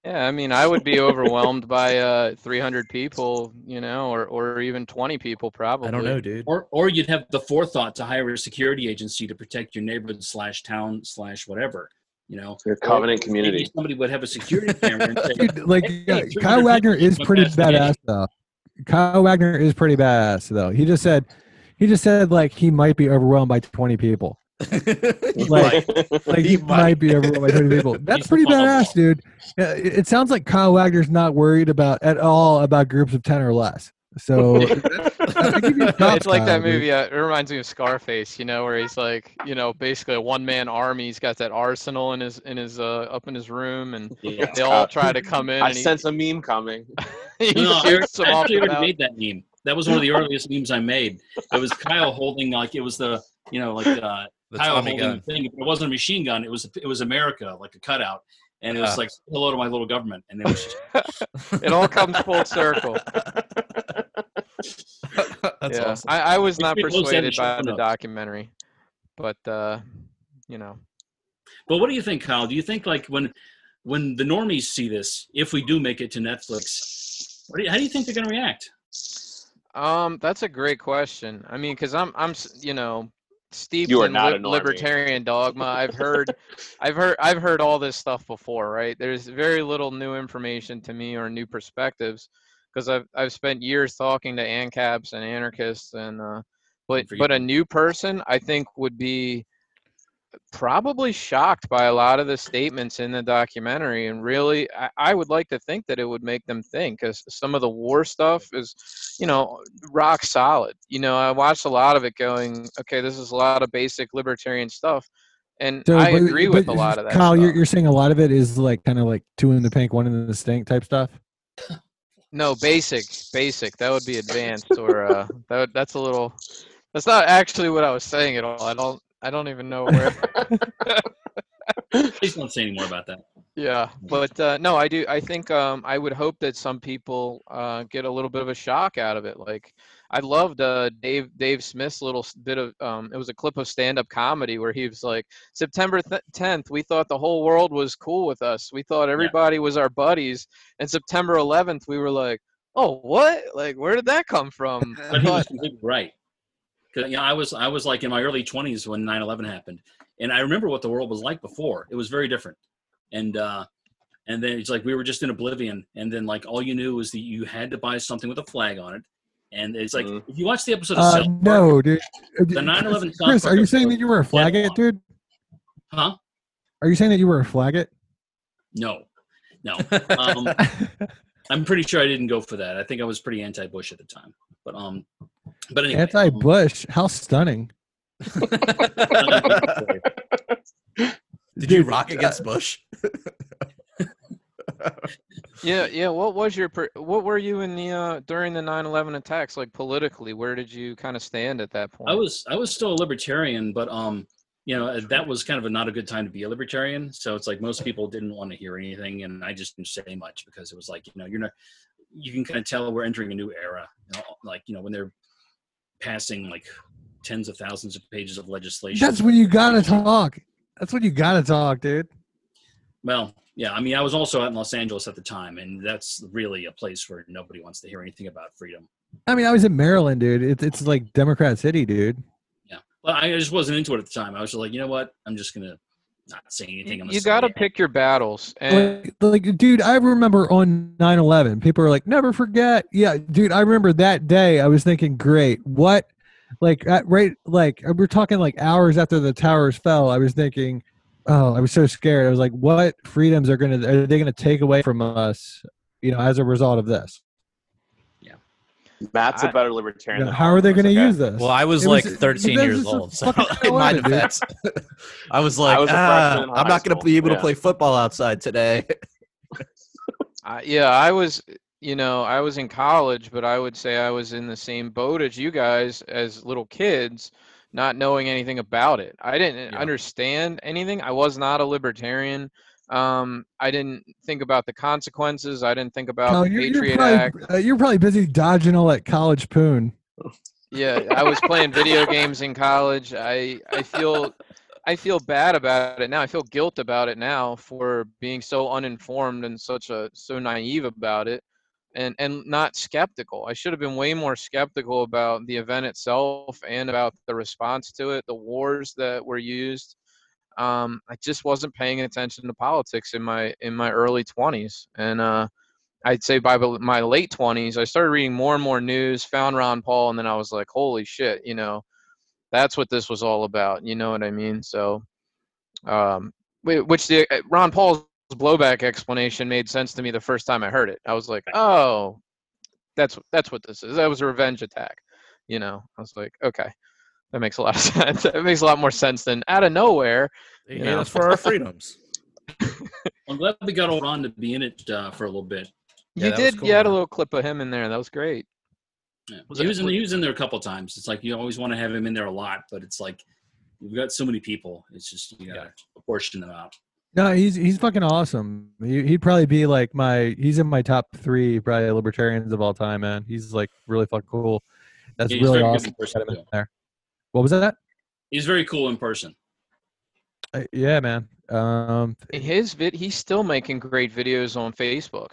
Yeah, I mean, I would be overwhelmed by uh, 300 people, you know, or, or even 20 people probably. I don't know, dude. Or, or you'd have the forethought to hire a security agency to protect your neighborhood slash town slash whatever. You know, Your covenant Or community. Maybe somebody would have a security camera and say, Dude, like Hey, hey, Kyle Wagner is is pretty my best badass though. Kyle Wagner is pretty badass though. He just said he just said like he might be overwhelmed by 20 people. You Like- might. Like he, He might. might. be overwhelmed by 20 people. That's pretty badass, dude. It, it sounds like Kyle Wagner's not worried about at all about groups of 10 or less. So I give you props, it's like Kyle, that movie. Uh, it reminds me of Scarface, you know, where he's like, you know, basically a one man army. He's got that arsenal in his in his uh, up in his room, and Yeah, they all try to come in. I and he, sense a meme coming. he No, I shoots off actually the already mouth. made that meme. That was one of the earliest memes I made. It was Kyle holding like it was the you know like uh, The Kyle Tommy holding gun. the thing. It wasn't a machine gun. It was it was America like a cutout, and it was Ah. like hello to my little government. And it was just, It all comes full circle. That's yeah, awesome. I, I was not can post that in the persuaded by the notes. documentary, but uh, you know, But what do you think, Kyle? Do you think like when when the normies see this, if we do make it to Netflix, what do you, how do you think they're going to react? Um, that's a great question. I mean, because I'm, I'm, you know, steeped You are in not lib- libertarian dogma. I've heard, I've heard, I've heard all this stuff before, right? There's very little new information to me or new perspectives, because I've, I've spent years talking to ANCAPs and anarchists, and uh, but, but a new person, I think, would be probably shocked by a lot of the statements in the documentary and really I, I would like to think that it would make them think because some of the war stuff is you know rock solid you know i watched a lot of it going okay this is a lot of basic libertarian stuff and So, i but- agree with a lot of that Kyle, you're, you're saying a lot of it is like kind of like two in the pink, one in the stink type stuff. no basic basic that would be advanced or uh that that's a little that's not actually what i was saying at all i don't i don't even know where Please don't say any more about that. Yeah, but uh, no, I do. I think um, I would hope that some people uh, get a little bit of a shock out of it. Like I loved uh, Dave Dave Smith's little bit of. Um, it was a clip of stand up comedy where he was like, September th- 10th, we thought the whole world was cool with us. We thought everybody was our buddies, and September 11th, we were like, oh what? Like where did that come from? But he was completely right. 'Cause, you know, I was I was like in my early 20s when 9/11 happened, and I remember what the world was like before. It was very different, and uh, and then it's like we were just in oblivion, and then like all you knew was that you had to buy something with a flag on it, and it's like Mhm. if you watch the episode of Uh, South Park, no, dude. Uh, The 9/11 Chris, Park are you saying that you were a flag it, dude? huh? Are you saying that you were a flag it? No, no. Um, I'm pretty sure I didn't go for that. I think I was pretty anti-Bush at the time, but um, but anyway, Anti-Bush. How stunning. Did you rock against Bush? yeah, yeah. What was your per- what were you in the uh, during the 9/11 attacks? Like politically, where did you kind of stand at that point? I was I was still a libertarian, but um, you know, that was kind of a not a good time to be a libertarian. So it's like most people didn't want to hear anything, and I just didn't say much because it was like you know you're not. You can kind of tell we're entering a new era. You know, like you know when they're passing like tens of thousands of pages of legislation. That's when you gotta talk. That's when you gotta talk, dude. well, yeah. I mean, I was also out in Los Angeles at the time, and that's really a place where nobody wants to hear anything about freedom. I mean, I was in Maryland, dude. It's it's like Democrat City, dude. Yeah, well, I just wasn't into it at the time. I was like, you know what? I'm just gonna not say anything. I'm you got to pick your battles, and Like, like, dude, I remember on 9-11, people are like, never forget. Yeah, dude, I remember that day. I was thinking, great, what? Like, at, right, like, uh, we're talking like hours after the towers fell. I was thinking, oh, I was so scared. I was like, what freedoms are gonna are they gonna take away from us? You know, as a result of this. Matt's a I- better libertarian. You know, than how are they gonna okay? use this? Well, I was It like was- 13 years old, so in my defense, I was like, was ah, I'm not going to be able to play football outside today. I, yeah, I was you know, I was in college, but I would say I was in the same boat as you guys as little kids, not knowing anything about it. I didn't Yeah. understand anything. I was not a libertarian. Um, I didn't think about the consequences. I didn't think about Oh, the you're, you're Patriot Act. probably, uh, you're probably busy dodging all that college poon. Yeah, I was playing video games in college. I I feel I feel bad about it now. I feel guilt about it now for being so uninformed and such a so naive about it and and not skeptical. I should have been way more skeptical about the event itself and about the response to it, the wars that were used. Um, I just wasn't paying attention to politics in my in my early 20s and uh I'd say by my late 20s, I started reading more and more news, found Ron Paul, and then I was like, holy shit, you know, that's what this was all about. You know what I mean? So, um, which the uh, Ron Paul's blowback explanation made sense to me the first time I heard it. I was like, oh, that's that's what this is. That was a revenge attack. You know, I was like, okay, that makes a lot of sense. It makes a lot more sense than out of nowhere. They You hate know. us for our freedoms. I'm glad we got old Ron to be in it uh, for a little bit. You that was did. cool, you had a little clip of him in there. That was great. Yeah. Was he was in he was in there a couple times. It's like you always want to have him in there a lot, but it's like we've got so many people. It's just you gotta proportion them out. No, he's he's fucking awesome. He, he'd probably be like my he's in my top three probably libertarians of all time, man. He's like really fucking cool. That's Yeah, really awesome. person, to him in too. there. What was that? He's very cool in person. Uh, yeah, man. Um, his vid he's still making great videos on facebook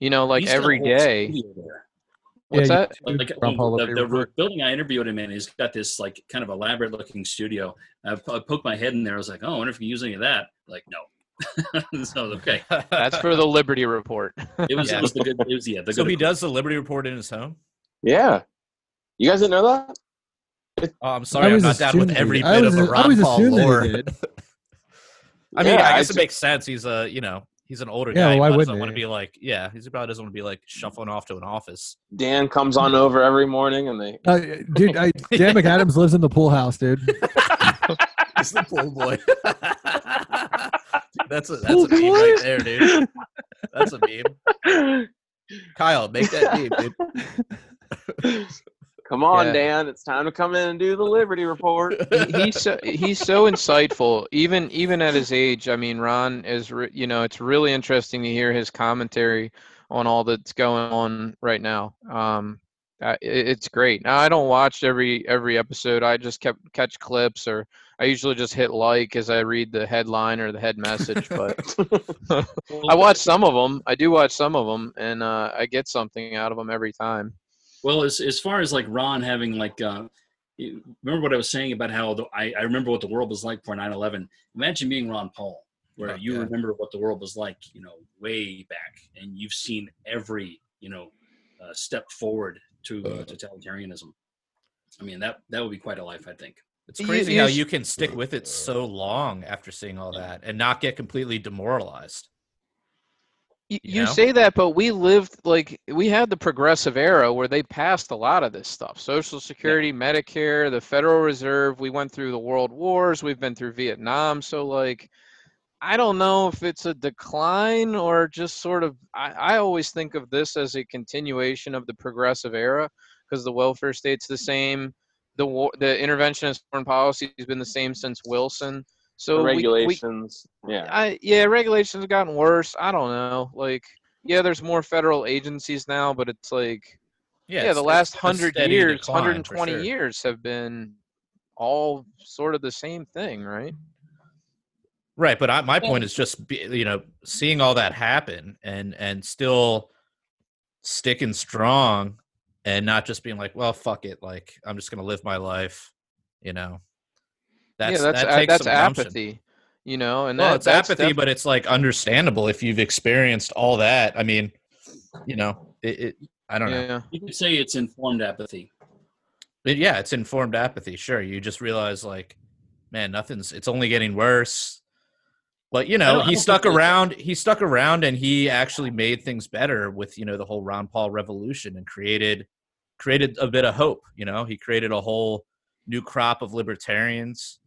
you know like He's got a every whole day studio there. what's yeah, that you- Like Ron the, the building I interviewed him in, he's got this like kind of elaborate looking studio. I, po- I poked my head in there. I was like, oh, I wonder if you can use any of that. Like, no. so okay, that's for the liberty report it was Yeah. it was the good. It was yeah. The so good he does the Liberty Report in his home. Yeah. You guys didn't know that? Oh, I'm sorry, I'm not down with every bit was- of a I Ron was Paul assuming he lore. did. I mean, Yeah, I I guess it makes sense. He's a, you know, he's an older Yeah, guy. He why probably wouldn't doesn't want to be like, yeah, he probably doesn't want to be like shuffling off to an office. Dan comes on over every morning and they Uh, dude, I, Dan McAdams lives in the pool house, dude. He's the pool boy. that's a that's Pool a meme boy? right there, dude. That's a meme. Kyle, make that meme, dude. Come on, Yeah. Dan. It's time to come in and do the Liberty Report. He- he's so, he's so insightful even even at his age i mean ron is re, you know it's really interesting to hear his commentary on all that's going on right now um uh, it- it's great now i don't watch every every episode i just kept catch clips or i usually just hit like as i read the headline or the head message but i watch some of them i do watch some of them and uh, i get something out of them every time Well, as as far as like Ron having like, uh, remember what I was saying about how the, I I remember what the world was like for 9/11. Imagine being Ron Paul, where Oh, you yeah. remember what the world was like, you know, way back, and you've seen every you know uh, step forward to uh, totalitarianism. I mean that that would be quite a life, I think. It's crazy how you can stick with it so long after seeing all that and not get completely demoralized. You You know? say that, but we lived like we had the progressive era where they passed a lot of this stuff Social Security, Medicare, the Federal Reserve. We went through the World Wars, we've been through Vietnam. So, like, I don't know if it's a decline or just sort of, I, I always think of this as a continuation of the progressive era because the welfare state's the same. The, war, the interventionist foreign policy has been the same since Wilson. So the we- we, regulations. yeah. I yeah, regulations have gotten worse. I don't know. Like, yeah, there's more federal agencies now, but it's like, yeah, it's- the last hundred years, 120 sure. years have been all sort of the same thing, right? Right, but I, my point is just be, you know seeing all that happen and and still sticking strong and not just being like, well, fuck it, like I'm just gonna live my life, you know. That's yeah, that's that takes that's some gumption. apathy, you know. And Well, that, it's that's apathy, def- but it's like understandable if you've experienced all that. I mean, you know, it. it I don't know. You could say it's informed apathy. But yeah, it's informed apathy. Sure, you just realize like, man, nothing's. It's only getting worse. But you know, he stuck around. He stuck around, and he actually made things better with you know the whole Ron Paul revolution and created created a bit of hope. You know, he created a whole new crop of libertarians.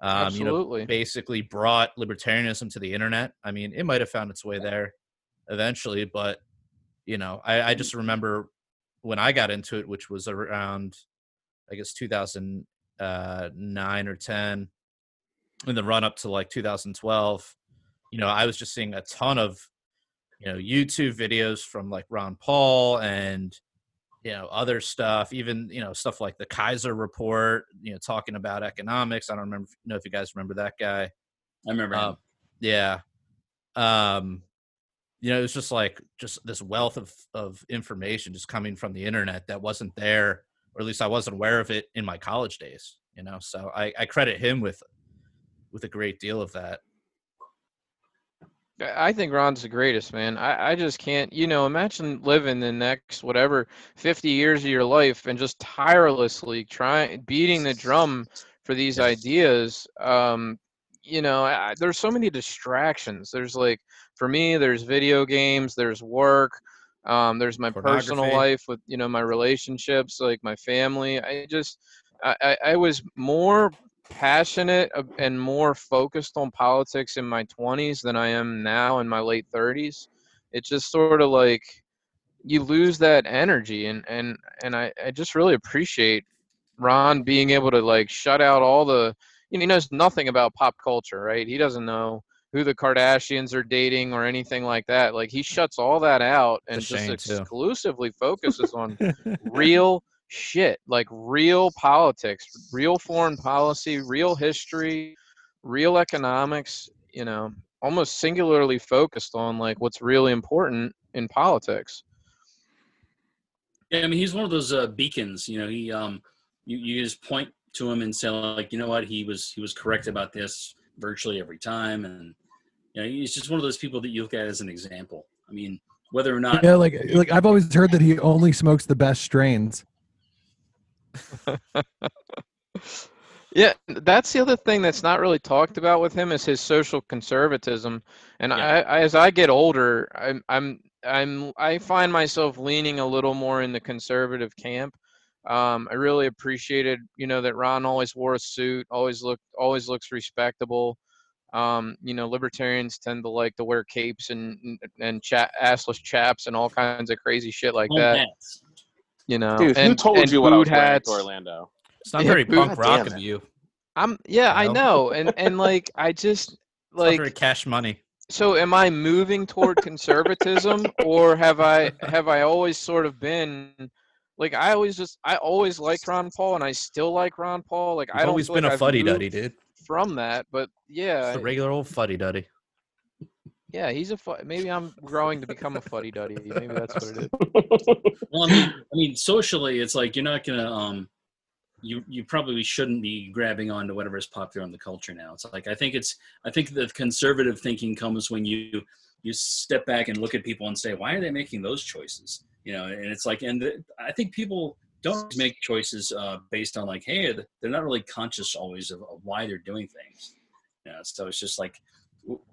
Um, you know, absolutely. basically brought libertarianism to the internet. I mean, it might have found its way there eventually, but you know, I, I just remember when I got into it, which was around, I guess, 2009 or 10, in the run up to like 2012, you know, I was just seeing a ton of, you know, YouTube videos from like Ron Paul and, you know, other stuff, even, you know, stuff like the Keiser report, you know, talking about economics. I don't remember, know if you guys remember that guy. I remember. him. Um, yeah. Um, you know, it was just like just this wealth of of information just coming from the internet that wasn't there, or at least I wasn't aware of it in my college days. You know, so I, I credit him with with a great deal of that. I think Ron's the greatest, man. I, I just can't, you know, imagine living the next whatever 50 years of your life and just tirelessly trying beating the drum for these ideas. Um, you know, I, there's so many distractions. There's like, for me, there's video games, there's work, um, there's my personal life with, you know, my relationships, like my family. I just, I, I was more passionate and more focused on politics in my 20s than I am now in my late 30s. It's just sort of like you lose that energy and and and I, I just really appreciate Ron being able to like shut out all the you know, he knows nothing about pop culture, right? He doesn't know who the Kardashians are dating or anything like that. Like he shuts all that out and just exclusively focuses on real shit, like real politics, real foreign policy, real history, real economics, you know, almost singularly focused on like what's really important in politics. Yeah, I mean, he's one of those uh, beacons. You know, he um, you, you just point to him and say like, you know what, he was he was correct about this virtually every time, and you know, he's just one of those people that you look at as an example. I mean, whether or not yeah, like like I've always heard that he only smokes the best strains. Yeah, that's the other thing that's not really talked about with him is his social conservatism. And Yeah. I, I, as I get older, I'm, I'm, I'm, I find myself leaning a little more in the conservative camp. Um, I really appreciated, you know, that Ron always wore a suit, always looked, always looks respectable. Um, you know, libertarians tend to like to wear capes and and- and cha- assless chaps and all kinds of crazy shit like that. hats. You know, Dude, who and, told and you what I was wearing to Orlando? It's not very boo- punk God rock of you. I'm yeah, I know? know, and and like I just It's not like very cash money. so. Am I moving toward conservatism, or have I have I always sort of been like I always just I always liked Ron Paul, and I still like Ron Paul. Like I You've don't always been like a I've fuddy duddy, moved dude. from that, but yeah, Just a regular old fuddy duddy. Yeah, he's a fu- maybe I'm growing to become a fuddy duddy. Maybe that's what it is. Well, I mean, I mean, socially, it's like you're not gonna um, you you probably shouldn't be grabbing onto whatever is popular in the culture now. It's like I think it's I think the conservative thinking comes when you you step back and look at people and say, why are they making those choices? You know, and it's like, and the, I think people don't make choices uh, based on like, hey, they're not really conscious always of, of why they're doing things. You know, so it's just like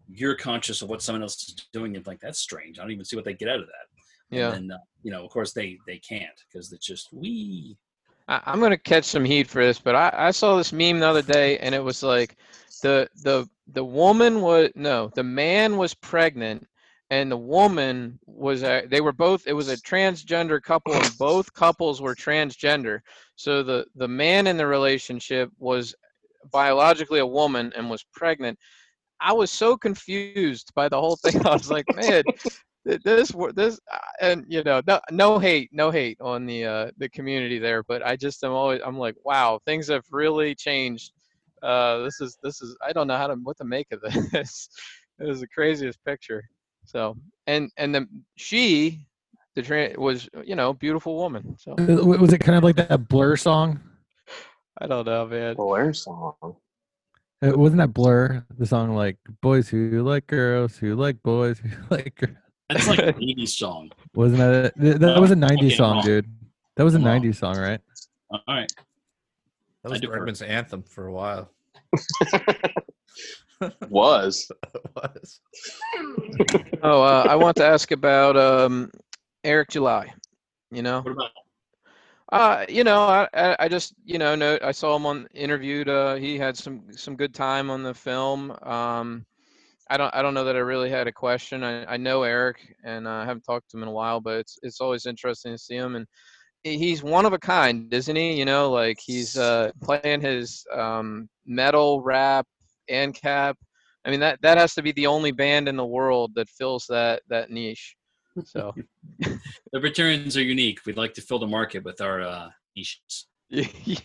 you're conscious of what someone else is doing and like that's strange. I don't even see what they get out of that. Yeah. And then, uh, you know, of course they they can't because it's just we. I'm gonna catch some heat for this, but I, I saw this meme the other day, and it was like the the the woman was no, the man was pregnant, and the woman was a, they were both. It was a transgender couple, and both couples were transgender. So the the man in the relationship was biologically a woman and was pregnant. I was so confused by the whole thing. I was like, man, this wo- this uh, and you know no, no hate no hate on the uh the community there but i just am always i'm like wow things have really changed uh this is this is i don't know how to what to make of this it was the craziest picture so and and the she the tra- was you know beautiful woman so Was it kind of like that Blur song? i don't know man Blur song. Uh, wasn't that Blur? The song like boys who like girls who like boys who like girls. That's like an 80s song. Wasn't that it? Th- That No, was a I'm 90s song, wrong. dude. That was a I'm wrong. 90s song, right? All right. That was defer. Bergman's anthem for a while. Was. Was. oh uh, i want to ask about um eric july you know What about Uh, you know, I, I just you know know I saw him on interviewed. Uh, he had some some good time on the film. Um, I don't I don't know that I really had a question. I, I know Eric and I haven't talked to him in a while, but it's it's always interesting to see him and he's one of a kind, isn't he? You know, like he's uh, playing his um, metal rap and cap. I mean that that has to be the only band in the world that fills that that niche. So Libertarians are unique. We'd like to fill the market with our uh, niches. yeah,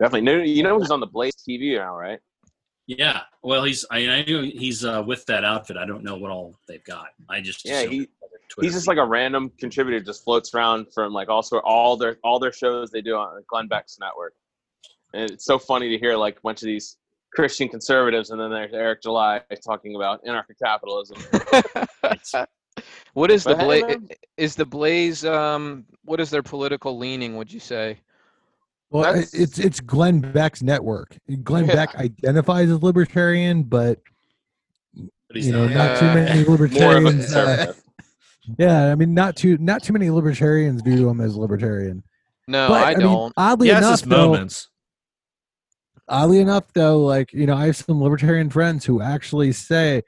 Definitely. No, You know he's on the Blaze TV now, right? Yeah. Well, he's I, I knew he's uh, with that outfit. I don't know what all they've got. I just Yeah, he it was their Twitter he's just like a random contributor, just floats around from like also all their all their shows they do on Glenn Beck's network. And it's so funny to hear like a bunch of these Christian conservatives, and then there's Eric July talking about anarcho capitalism. what is the But hey, blaze? Is the blaze? Um, what is their political leaning? Would you say? Well, That's- it's it's Glenn Beck's network. Glenn Yeah. Beck identifies as libertarian, but But you know, not. not too Uh, many More of a libertarians. uh, yeah, I mean, not too not too many libertarians view him as libertarian. No, but I mean, don't. oddly He has enough, his though, moments. Oddly enough, though, like you know, I have some libertarian friends who actually say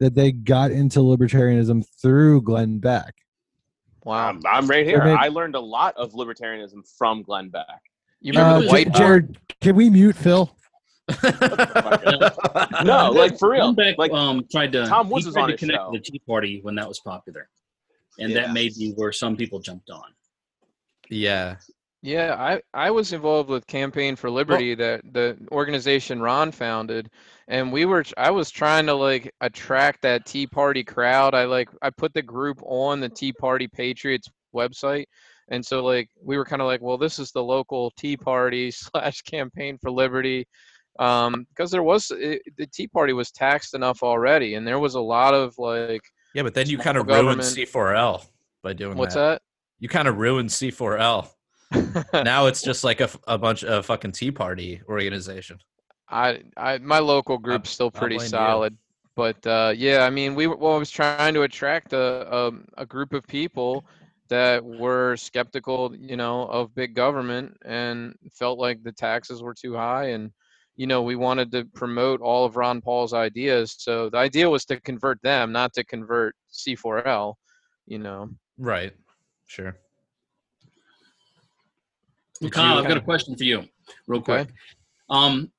that they got into libertarianism through Glenn Beck. wow. I'm, I'm right here. Maybe- I learned a lot of libertarianism from Glenn Beck. You remember Uh, the white Jared, can we mute Phil? No, like for real. Glenn Beck, Like um, tried to Tom Woods was tried on to his connect show. with the Tea Party when that was popular, and Yeah. that may be where some people jumped on. yeah. Yeah, I, I was involved with Campaign for Liberty, that the organization Ron founded, and we were I was trying to like attract that Tea Party crowd. I like I put the group on the Tea Party Patriots website, and so like we were kind of like, well, this is the local Tea Party slash Campaign for Liberty, um, because there was it, the Tea Party was taxed enough already, and there was a lot of like Yeah, but then you kind of ruined. C4L by doing what's that. that? You kind of ruined C4L. now it's just like a, a bunch of fucking Tea Party organization. I, I, my local group's still pretty blame you. solid, but uh, yeah, I mean, we were- well, I was trying to attract a, a a group of people that were skeptical, you know, of big government and felt like the taxes were too high, and you know, we wanted to promote all of Ron Paul's ideas. So the idea was to convert them, not to convert C4L. You know, Right. Sure. Well, Kyle, I've got a question for you, real Okay. quick. Um,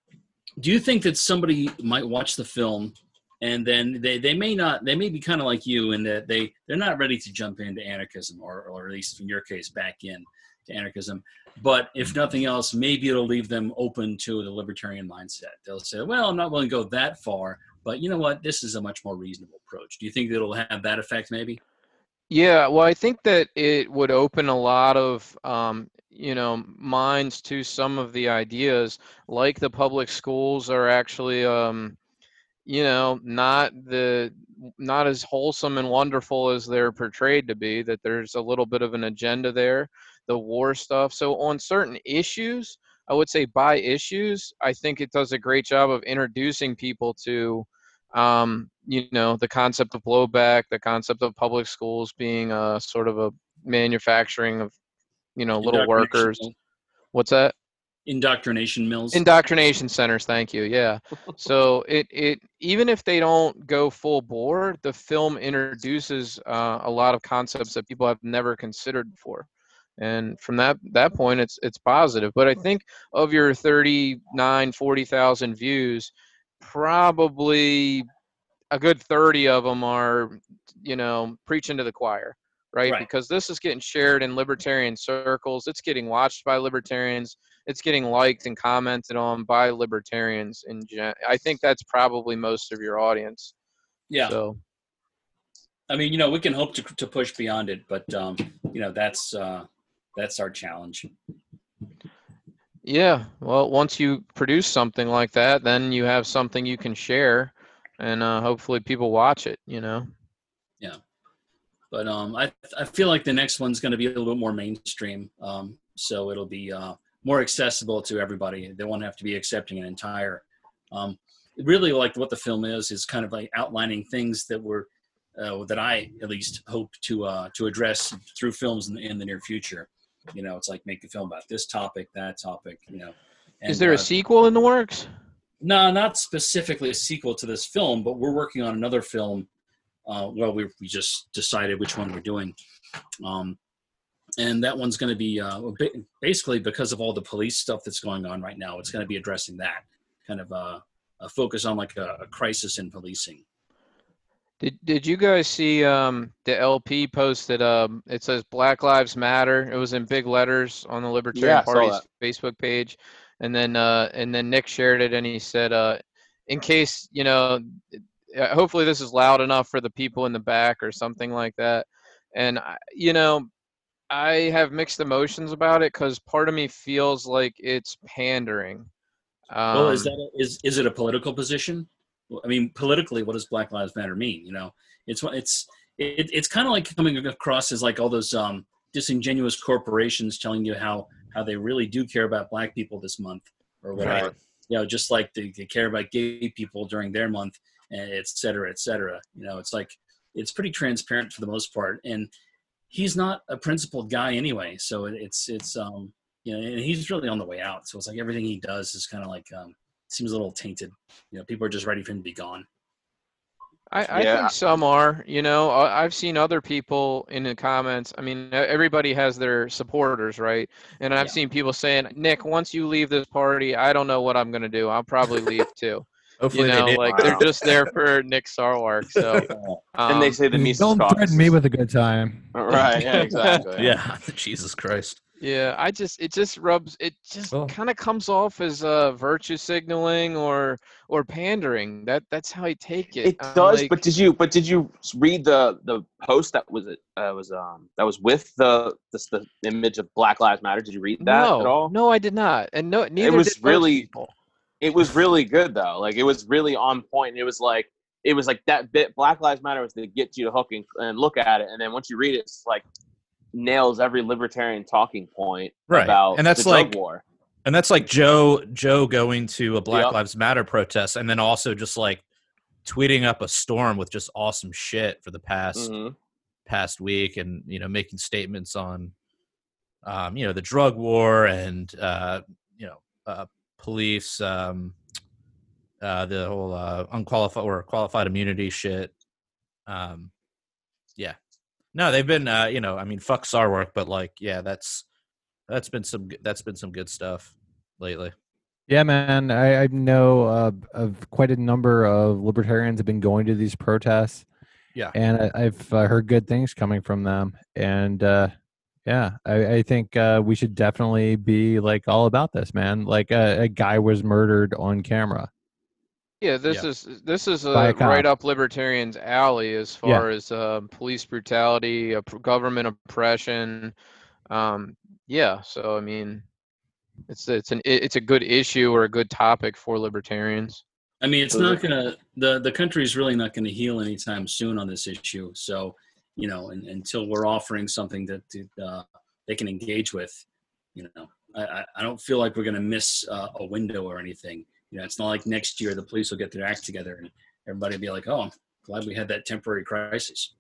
do you think that somebody might watch the film and then they, they may not they may be kind of like you in that they they're not ready to jump into anarchism or or at least in your case back in to anarchism. But if nothing else maybe it'll leave them open to the libertarian mindset. They'll say well i'm not willing to go that far but you know what? This is a much more reasonable approach. Do you think it'll have that effect maybe? Yeah, well, I think that it would open a lot of, um, you know, minds to some of the ideas, like the public schools are actually, um, you know, not the not as wholesome and wonderful as they're portrayed to be. That there's a little bit of an agenda there, the war stuff. So on certain issues, I would say by issues, I think it does a great job of introducing people to um, you know, the concept of blowback, the concept of public schools being a sort of a manufacturing of, you know, little workers. What's that? indoctrination mills Indoctrination centers. Thank you. Yeah. so it it even if they don't go full bore, the film introduces uh, a lot of concepts that people have never considered before. And from that that point, it's it's positive. But I think of your 39, 40,000 views, probably a good 30 of them are, you know, preaching to the choir, right? Right. Because this is getting shared in libertarian circles. It's getting watched by libertarians. It's getting liked and commented on by libertarians. In gen- I think that's probably most of your audience. yeah So I mean, you know, we can hope to, to push beyond it, but um, you know, that's uh, that's our challenge. yeah, well, once you produce something like that, then you have something you can share, and uh, hopefully people watch it. You know. But um, I I feel like the next one's going to be a little bit more mainstream, um, so it'll be uh, more accessible to everybody. They won't have to be accepting an entire. Um, really, like what the film is is kind of like outlining things that were uh, that I at least hope to uh, to address through films in the, in the near future. You know, it's like make a film about this topic, that topic. You know, Is And, there uh, a sequel in the works? No, not specifically a sequel to this film, but we're working on another film. Uh, well, we we just decided which one we're doing, um, and that one's going to be uh, basically because of all the police stuff that's going on right now. It's going to be addressing that kind of uh, a focus on like a, a crisis in policing. Did Did you guys see um, the LP posted? Um, it says Black Lives Matter. It was in big letters on the Libertarian Yeah, Party's Facebook page, and then uh, and then Nick shared it, and he said, uh, in case you know, hopefully this is loud enough for the people in the back or something like that. And I, you know, I have mixed emotions about it because part of me feels like it's pandering. Um, well, is that a, is is it a political position? I mean, politically, what does Black Lives Matter mean? You know, it's it's it, it's kind of like coming across as like all those um, disingenuous corporations telling you how how they really do care about Black people this month or whatever. Right. You know, just like they, they care about gay people during their month, et cetera, et cetera. You know, it's like it's pretty transparent for the most part, and he's not a principled guy anyway. So it, it's it's um you know, and he's really on the way out. So it's like everything he does is kind of like um seems a little tainted. You know, people are just ready for him to be gone. I, I Yeah. think some are. You know, I- I've seen other people in the comments. I mean, everybody has their supporters, right? And I've Yeah. seen people saying, "Nick, once you leave this party, I don't know what I'm gonna do. I'll probably leave too." Hopefully you know, they like they're just there for Nick Sarwark. So, and they um, say the Mises Don't caucus. threaten me with a good time. right. Yeah, exactly. yeah, Jesus Christ. Yeah, I just it just rubs it just Well- kind of comes off as uh virtue signaling or or pandering. That that's how I take it. It I'm does, like- but did you? But did you read the the post that was it? Uh, was um that was with the this the image of Black Lives Matter? Did you read that no, at all? no, I did not, and no, neither it was did really- people. It was really good though. Like it was really on point. It was like it was like that bit. Black Lives Matter was to get you to hook and, and look at it, and then once you read it, it's like nails every libertarian talking point Right. about And that's the drug like- war. And that's like Jo Jo going to a Black Yep. Lives Matter protest and then also just like tweeting up a storm with just awesome shit for the past Mhm. past week and you know making statements on um you know the drug war and uh you know uh police um uh the whole uh unqualified or qualified immunity shit um yeah no they've been uh you know i mean fuck Sarwark but like yeah that's that's been some that's been some good stuff lately Yeah, man. I, I know uh, of quite a number of libertarians have been going to these protests. Yeah. and I, I've uh, heard good things coming from them. And uh, yeah, I, I think uh, we should definitely be like all about this, man. Like a, a guy was murdered on camera. Yeah, this Yeah. is this is By a uh, right up libertarians' alley as Yeah. far as uh, police brutality, uh, government oppression. Um, yeah, so I mean, it's it's an it's a good issue or a good topic for libertarians. I mean, it's So not gonna the the country's really not gonna heal anytime soon on this issue. So, you know, and, until we're offering something that uh, they can engage with, you know, I, I- don't feel like we're gonna miss uh, a window or anything. You know, it's not like next year the police will get their act together and everybody will be like, "Oh, I'm glad we had that temporary crisis."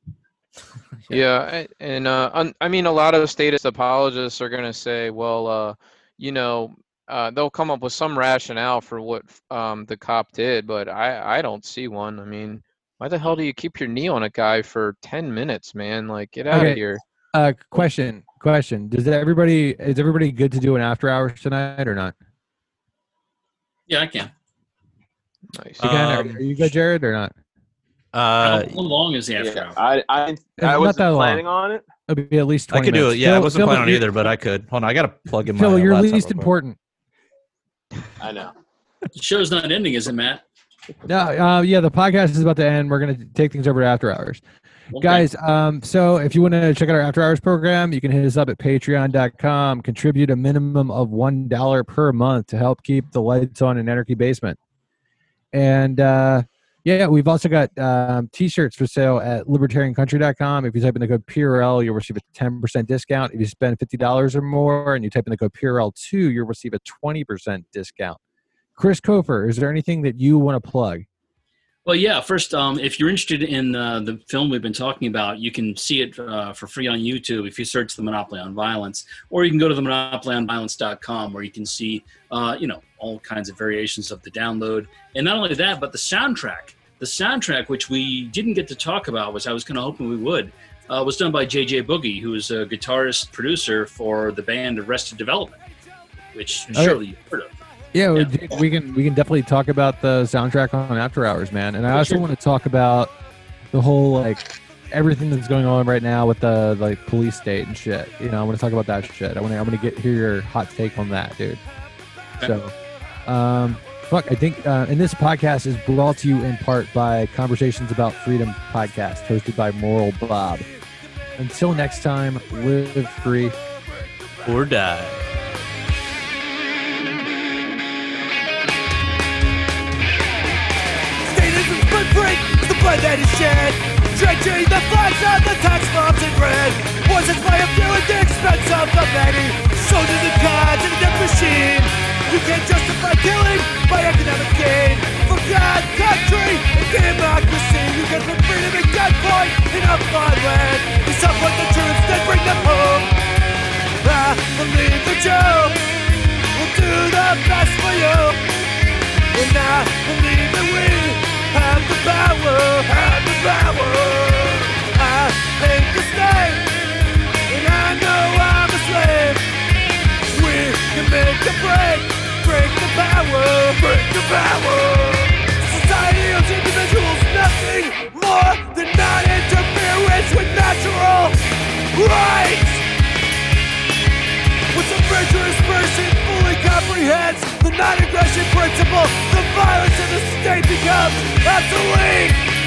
Yeah, and uh, I mean, a lot of status apologists are going to say, well, uh, you know, uh, they'll come up with some rationale for what um, the cop did, but I, I don't see one. I mean, why the hell do you keep your knee on a guy for 10 minutes, man? Like, get out Okay. of here. Uh, question, question. Does everybody is everybody good to do an after hours tonight or not? Yeah, I can. Nice. You can, Um, are you good, Jared, or not? uh How long is the after Yeah, hour? I I, I not wasn't that long. planning on it. It'll be at least i 20 could do it minutes. yeah i wasn't Phil, planning on either but i could hold on i gotta plug in my Phil, you're least important. I know. The show's not ending, is it, Matt? No, uh, yeah, the podcast is about to end. We're gonna take things over to after hours. Okay. Guys, um, so if you want to check out our after hours program, you can hit us up at patreon.com. Contribute a minimum of one dollar per month to help keep the lights on in Anarchy Basement. And uh, yeah, we've also got um, t-shirts for sale at libertariancountry.com. If you type in the code PRL, you'll receive a 10% discount. If you spend $50 or more and you type in the code PRL2, you'll receive a 20% discount. Chris Kofer, is there anything that you want to plug? Well, yeah. First, um, if you're interested in uh, the film we've been talking about, you can see it uh, for free on YouTube if you search "The Monopoly on Violence," or you can go to the monopolyonviolence.com where you can see, uh, you know, all kinds of variations of the download. And not only that, but the soundtrack. The soundtrack, which we didn't get to talk about, which I was kind of hoping we would, uh, was done by JJ Boogie, who is a guitarist producer for the band Arrested Development, which Okay. surely you've heard of. Yeah, we, Yeah. we can we can definitely talk about the soundtrack on After Hours, man. And I For also sure. want to talk about the whole like everything that's going on right now with the like police state and shit. You know, I want to talk about that shit. I want to I want to get hear your hot take on that, dude. So, um, fuck, I think, uh, and this podcast is brought to you in part by Conversations About Freedom podcast, hosted by Moral Bob. Until next time, live free. Or die. The that is shed. Drenching the flags of the tax bombs in red. Its way of view at the expense of the many. Soldiers and cards in a death machine. You can't justify killing by economic gain. For God, country, and democracy. You can put freedom at gunpoint in a foreign land. We support the troops, then bring them home. I believe that you will do the best for you. And I believe that we have the power, have the power. I hate the state, and I know I'm a slave. We can make break, break the power, break the power. Society nothing more than non-interference with natural rights. Virtuous person fully comprehends the non-aggression principle, the violence of the state becomes obsolete.